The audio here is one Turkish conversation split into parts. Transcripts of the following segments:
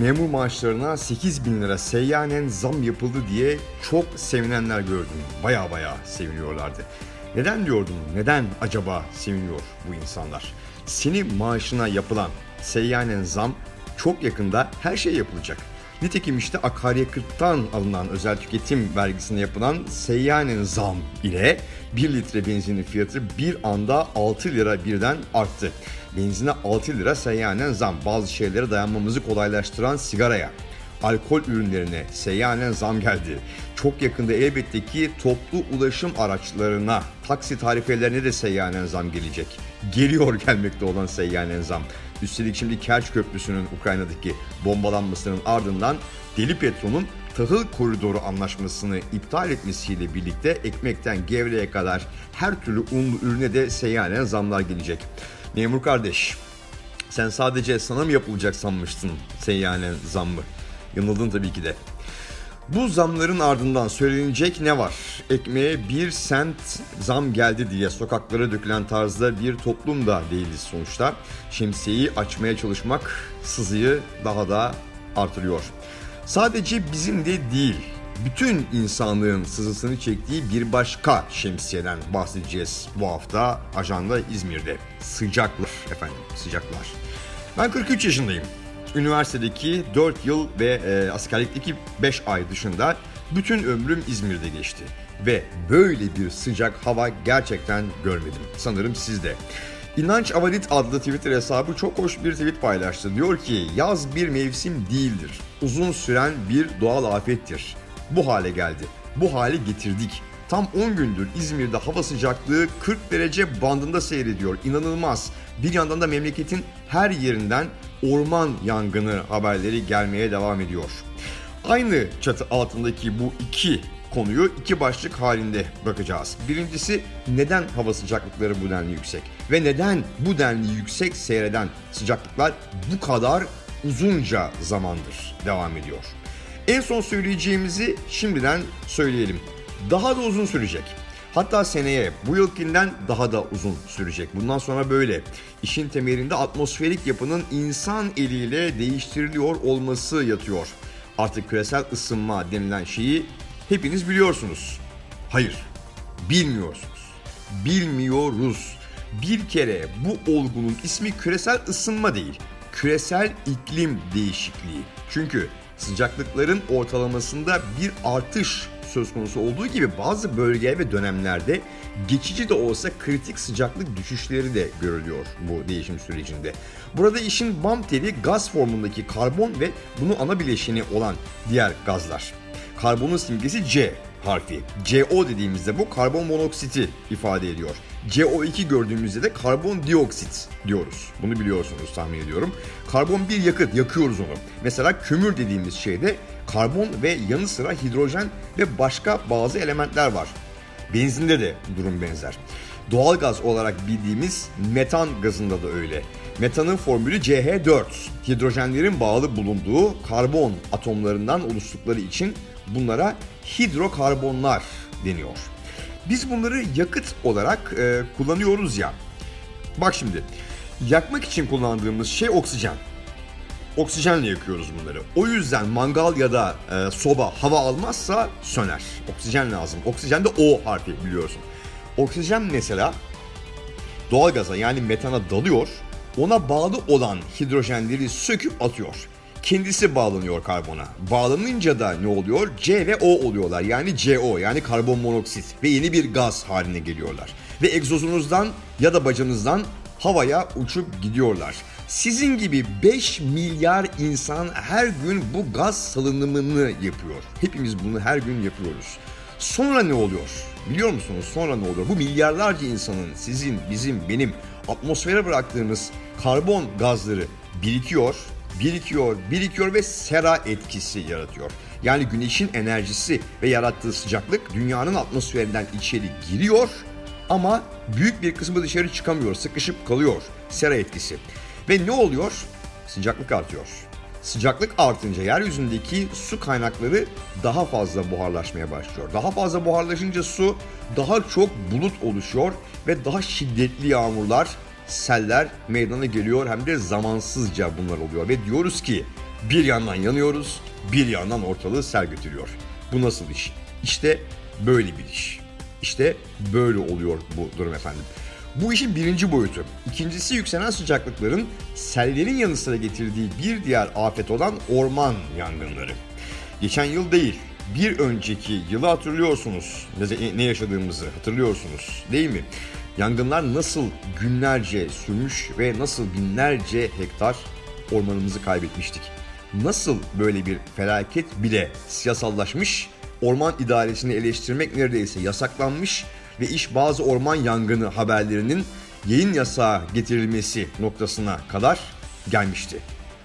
memur maaşlarına 8 bin lira seyyanen zam yapıldı diye çok sevinenler gördüm. Baya baya seviniyorlardı. Neden diyordum, neden acaba seviniyor bu insanlar? Senin maaşına yapılan seyyanen zam çok yakında her şey yapılacak. Nitekim işte akaryakıttan alınan özel tüketim vergisine yapılan seyyanen zam ile 1 litre benzinin fiyatı bir anda 6 lira birden arttı. Benzine 6 lira seyyanen zam. Bazı şeylere dayanmamızı kolaylaştıran sigaraya, alkol ürünlerine seyyanen zam geldi. Çok yakında elbette ki toplu ulaşım araçlarına, taksi tarifelerine de seyyanen zam gelecek. Geliyor gelmekte olan seyyanen zam. Üstelik şimdi Kerç Köprüsü'nün Ukrayna'daki bombalanmasının ardından Deli Petro'nun tahıl koridoru anlaşmasını iptal etmesiyle birlikte ekmekten gevreğe kadar her türlü unlu ürüne de seyyanen zamlar gelecek. Memur kardeş, sen sadece sana mı yapılacak sanmıştın seyyanen zammı? Yanıldın tabii ki de. Bu zamların ardından söylenecek ne var? Ekmeğe bir sent zam geldi diye sokaklara dökülen tarzda bir toplum da değiliz sonuçta. Şemsiyeyi açmaya çalışmak sızıyı daha da artırıyor. Sadece bizim de değil, bütün insanlığın sızısını çektiği bir başka şemsiyeden bahsedeceğiz bu hafta ajanda İzmir'de. Sıcaklar efendim, sıcaklar. Ben 43 yaşındayım. Üniversitedeki 4 yıl ve e, askerlikteki 5 ay dışında bütün ömrüm İzmir'de geçti. Ve böyle bir sıcak hava gerçekten görmedim. Sanırım siz de. İnanç Avadit adlı Twitter hesabı çok hoş bir tweet paylaştı. Diyor ki yaz bir mevsim değildir. Uzun süren bir doğal afettir. Bu hale geldi. Bu hale getirdik. Tam 10 gündür İzmir'de hava sıcaklığı 40 derece bandında seyrediyor. İnanılmaz. Bir yandan da memleketin her yerinden orman yangını haberleri gelmeye devam ediyor. Aynı çatı altındaki bu iki konuyu iki başlık halinde bakacağız. Birincisi neden hava sıcaklıkları bu denli yüksek ve neden bu denli yüksek seyreden sıcaklıklar bu kadar uzunca zamandır devam ediyor. En son söyleyeceğimizi şimdiden söyleyelim. Daha da uzun sürecek. Hatta seneye bu yılkinden daha da uzun sürecek. Bundan sonra böyle. İşin temelinde atmosferik yapının insan eliyle değiştiriliyor olması yatıyor. Artık küresel ısınma denilen şeyi hepiniz biliyorsunuz. Hayır, bilmiyorsunuz. Bilmiyoruz. Bir kere bu olgunun ismi küresel ısınma değil, küresel iklim değişikliği. Çünkü sıcaklıkların ortalamasında bir artış söz konusu olduğu gibi bazı bölge ve dönemlerde geçici de olsa kritik sıcaklık düşüşleri de görülüyor bu değişim sürecinde. Burada işin bam teli gaz formundaki karbon ve bunun ana bileşeni olan diğer gazlar. Karbonun simgesi C harfi. CO dediğimizde bu karbon monoksiti ifade ediyor. CO2 gördüğümüzde de karbon dioksit diyoruz. Bunu biliyorsunuz tahmin ediyorum. Karbon bir yakıt, yakıyoruz onu. Mesela kömür dediğimiz şeyde karbon ve yanı sıra hidrojen ve başka bazı elementler var. Benzinde de durum benzer. Doğal gaz olarak bildiğimiz metan gazında da öyle. Metanın formülü CH4. Hidrojenlerin bağlı bulunduğu karbon atomlarından oluştukları için bunlara hidrokarbonlar deniyor. Biz bunları yakıt olarak e, kullanıyoruz ya. Bak şimdi yakmak için kullandığımız şey oksijen. Oksijenle yakıyoruz bunları. O yüzden mangal ya da e, soba hava almazsa söner. Oksijen lazım. Oksijen de O harfi biliyorsun. Oksijen mesela doğal gaza yani metana dalıyor. Ona bağlı olan hidrojenleri söküp atıyor kendisi bağlanıyor karbona. Bağlanınca da ne oluyor? C ve O oluyorlar. Yani CO yani karbon monoksit ve yeni bir gaz haline geliyorlar. Ve egzozunuzdan ya da bacanızdan havaya uçup gidiyorlar. Sizin gibi 5 milyar insan her gün bu gaz salınımını yapıyor. Hepimiz bunu her gün yapıyoruz. Sonra ne oluyor? Biliyor musunuz sonra ne oluyor? Bu milyarlarca insanın sizin, bizim, benim atmosfere bıraktığımız karbon gazları birikiyor birikiyor, birikiyor ve sera etkisi yaratıyor. Yani güneşin enerjisi ve yarattığı sıcaklık dünyanın atmosferinden içeri giriyor ama büyük bir kısmı dışarı çıkamıyor, sıkışıp kalıyor. Sera etkisi. Ve ne oluyor? Sıcaklık artıyor. Sıcaklık artınca yeryüzündeki su kaynakları daha fazla buharlaşmaya başlıyor. Daha fazla buharlaşınca su daha çok bulut oluşuyor ve daha şiddetli yağmurlar seller meydana geliyor hem de zamansızca bunlar oluyor. Ve diyoruz ki Bir yandan yanıyoruz, bir yandan ortalığı sel götürüyor. Bu nasıl iş? İşte böyle bir iş. İşte böyle oluyor bu durum efendim. Bu işin birinci boyutu. İkincisi yükselen sıcaklıkların sellerin yanı sıra getirdiği bir diğer afet olan orman yangınları. Geçen yıl değil, bir önceki yılı hatırlıyorsunuz. Ne yaşadığımızı hatırlıyorsunuz değil mi? Yangınlar nasıl günlerce sürmüş ve nasıl binlerce hektar ormanımızı kaybetmiştik. Nasıl böyle bir felaket bile siyasallaşmış, orman idaresini eleştirmek neredeyse yasaklanmış ve iş bazı orman yangını haberlerinin yayın yasağı getirilmesi noktasına kadar gelmişti.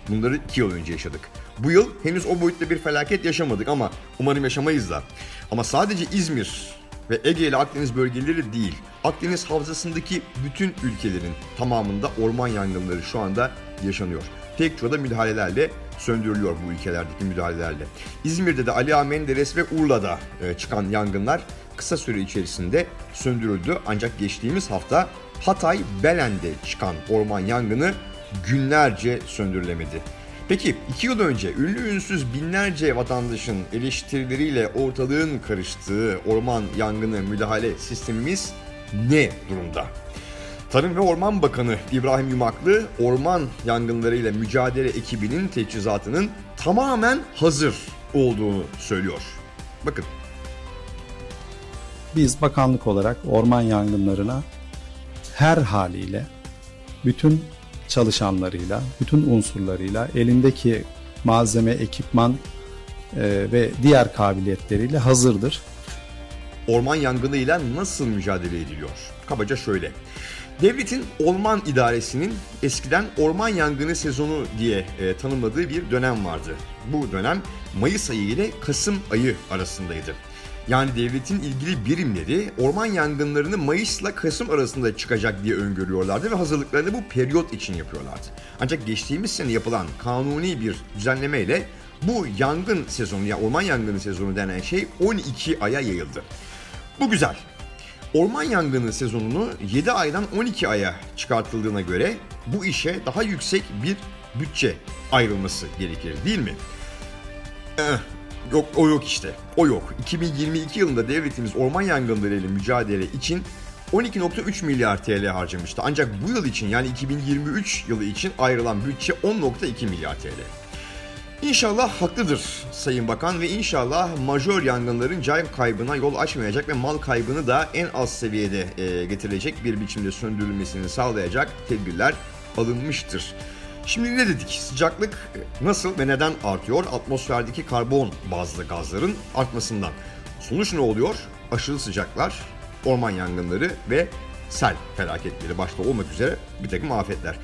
Bunları iki yıl önce yaşadık. Bu yıl henüz o boyutta bir felaket yaşamadık ama umarım yaşamayız da. Ama sadece İzmir ve Ege ile Akdeniz bölgeleri değil, Akdeniz havzasındaki bütün ülkelerin tamamında orman yangınları şu anda yaşanıyor. Pek çoğu da müdahalelerle söndürülüyor bu ülkelerdeki müdahalelerle. İzmir'de de Ali Ağa Menderes ve Urla'da e, çıkan yangınlar kısa süre içerisinde söndürüldü. Ancak geçtiğimiz hafta Hatay Belen'de çıkan orman yangını günlerce söndürülemedi. Peki iki yıl önce ünlü ünsüz binlerce vatandaşın eleştirileriyle ortalığın karıştığı orman yangını müdahale sistemimiz ne durumda? Tarım ve Orman Bakanı İbrahim Yumaklı orman yangınlarıyla mücadele ekibinin teçhizatının tamamen hazır olduğunu söylüyor. Bakın. Biz bakanlık olarak orman yangınlarına her haliyle bütün çalışanlarıyla, bütün unsurlarıyla, elindeki malzeme, ekipman e, ve diğer kabiliyetleriyle hazırdır. Orman yangınıyla nasıl mücadele ediliyor? Kabaca şöyle. Devletin orman idaresinin eskiden orman yangını sezonu diye e, tanımladığı bir dönem vardı. Bu dönem Mayıs ayı ile Kasım ayı arasındaydı. Yani devletin ilgili birimleri orman yangınlarını Mayıs ile Kasım arasında çıkacak diye öngörüyorlardı ve hazırlıklarını bu periyot için yapıyorlardı. Ancak geçtiğimiz sene yapılan kanuni bir düzenleme ile bu yangın sezonu ya orman yangını sezonu denen şey 12 aya yayıldı. Bu güzel. Orman yangını sezonunu 7 aydan 12 aya çıkartıldığına göre bu işe daha yüksek bir bütçe ayrılması gerekir değil mi? Eh, yok o yok işte. O yok. 2022 yılında devletimiz orman yangınları ile mücadele için 12.3 milyar TL harcamıştı. Ancak bu yıl için yani 2023 yılı için ayrılan bütçe 10.2 milyar TL. İnşallah haklıdır Sayın Bakan ve inşallah majör yangınların can kaybına yol açmayacak ve mal kaybını da en az seviyede e, getirilecek bir biçimde söndürülmesini sağlayacak tedbirler alınmıştır. Şimdi ne dedik? Sıcaklık e, nasıl ve neden artıyor? Atmosferdeki karbon bazlı gazların artmasından. Sonuç ne oluyor? Aşırı sıcaklar, orman yangınları ve sel felaketleri başta olmak üzere bir takım afetler.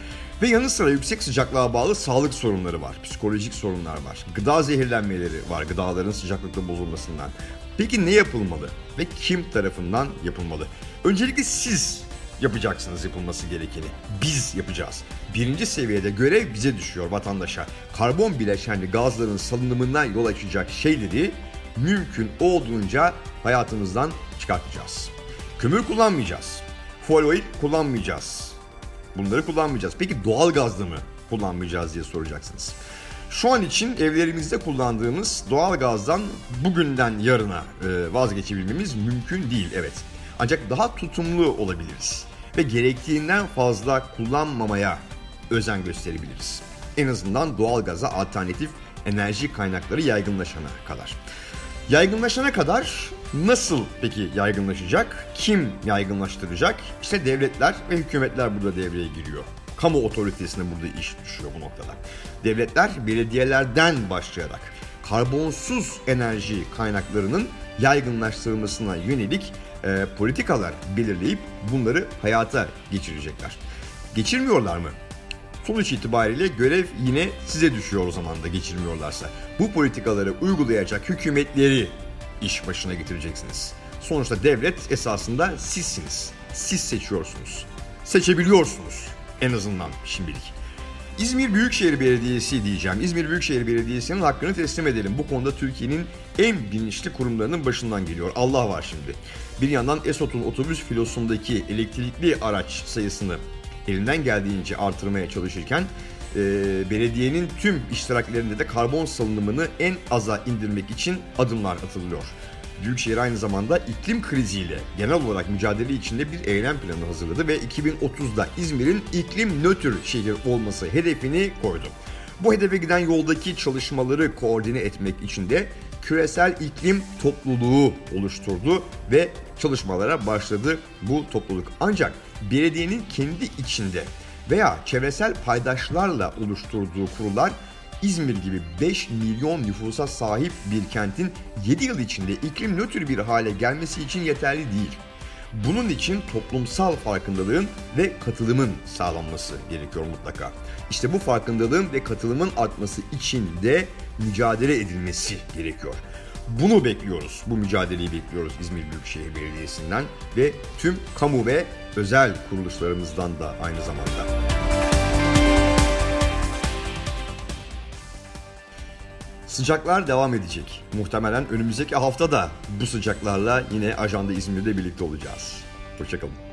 Ve yanı sıra yüksek sıcaklığa bağlı sağlık sorunları var, psikolojik sorunlar var, gıda zehirlenmeleri var gıdaların sıcaklıkta bozulmasından. Peki ne yapılmalı ve kim tarafından yapılmalı? Öncelikle siz yapacaksınız yapılması gerekeni. Biz yapacağız. Birinci seviyede görev bize düşüyor vatandaşa. Karbon bileşenli gazların salınımından yol açacak şeyleri mümkün olduğunca hayatımızdan çıkartacağız. Kömür kullanmayacağız. Fuel oil kullanmayacağız. Bunları kullanmayacağız. Peki doğal gazlı mı kullanmayacağız diye soracaksınız. Şu an için evlerimizde kullandığımız doğal gazdan bugünden yarına e, vazgeçebilmemiz mümkün değil evet. Ancak daha tutumlu olabiliriz ve gerektiğinden fazla kullanmamaya özen gösterebiliriz. En azından doğal gaza alternatif enerji kaynakları yaygınlaşana kadar. Yaygınlaşana kadar nasıl peki yaygınlaşacak? Kim yaygınlaştıracak? İşte devletler ve hükümetler burada devreye giriyor. Kamu otoritesine burada iş düşüyor bu noktada. Devletler belediyelerden başlayarak karbonsuz enerji kaynaklarının yaygınlaştırılmasına yönelik e, politikalar belirleyip bunları hayata geçirecekler. Geçirmiyorlar mı? Sonuç itibariyle görev yine size düşüyor o zaman da geçirmiyorlarsa. Bu politikaları uygulayacak hükümetleri iş başına getireceksiniz. Sonuçta devlet esasında sizsiniz. Siz seçiyorsunuz. Seçebiliyorsunuz en azından şimdilik. İzmir Büyükşehir Belediyesi diyeceğim. İzmir Büyükşehir Belediyesi'nin hakkını teslim edelim. Bu konuda Türkiye'nin en bilinçli kurumlarının başından geliyor. Allah var şimdi. Bir yandan Esot'un otobüs filosundaki elektrikli araç sayısını elinden geldiğince artırmaya çalışırken e, belediyenin tüm iştiraklerinde de karbon salınımını en aza indirmek için adımlar atılıyor. Büyükşehir aynı zamanda iklim kriziyle genel olarak mücadele içinde bir eylem planı hazırladı ve 2030'da İzmir'in iklim nötr şehir olması hedefini koydu. Bu hedefe giden yoldaki çalışmaları koordine etmek için de küresel iklim topluluğu oluşturdu ve çalışmalara başladı bu topluluk. Ancak belediyenin kendi içinde veya çevresel paydaşlarla oluşturduğu kurullar İzmir gibi 5 milyon nüfusa sahip bir kentin 7 yıl içinde iklim nötr bir hale gelmesi için yeterli değil. Bunun için toplumsal farkındalığın ve katılımın sağlanması gerekiyor mutlaka. İşte bu farkındalığın ve katılımın artması için de mücadele edilmesi gerekiyor. Bunu bekliyoruz. Bu mücadeleyi bekliyoruz İzmir Büyükşehir Belediyesi'nden ve tüm kamu ve özel kuruluşlarımızdan da aynı zamanda. Sıcaklar devam edecek. Muhtemelen önümüzdeki hafta da bu sıcaklarla yine Ajanda İzmir'de birlikte olacağız. Hoşçakalın.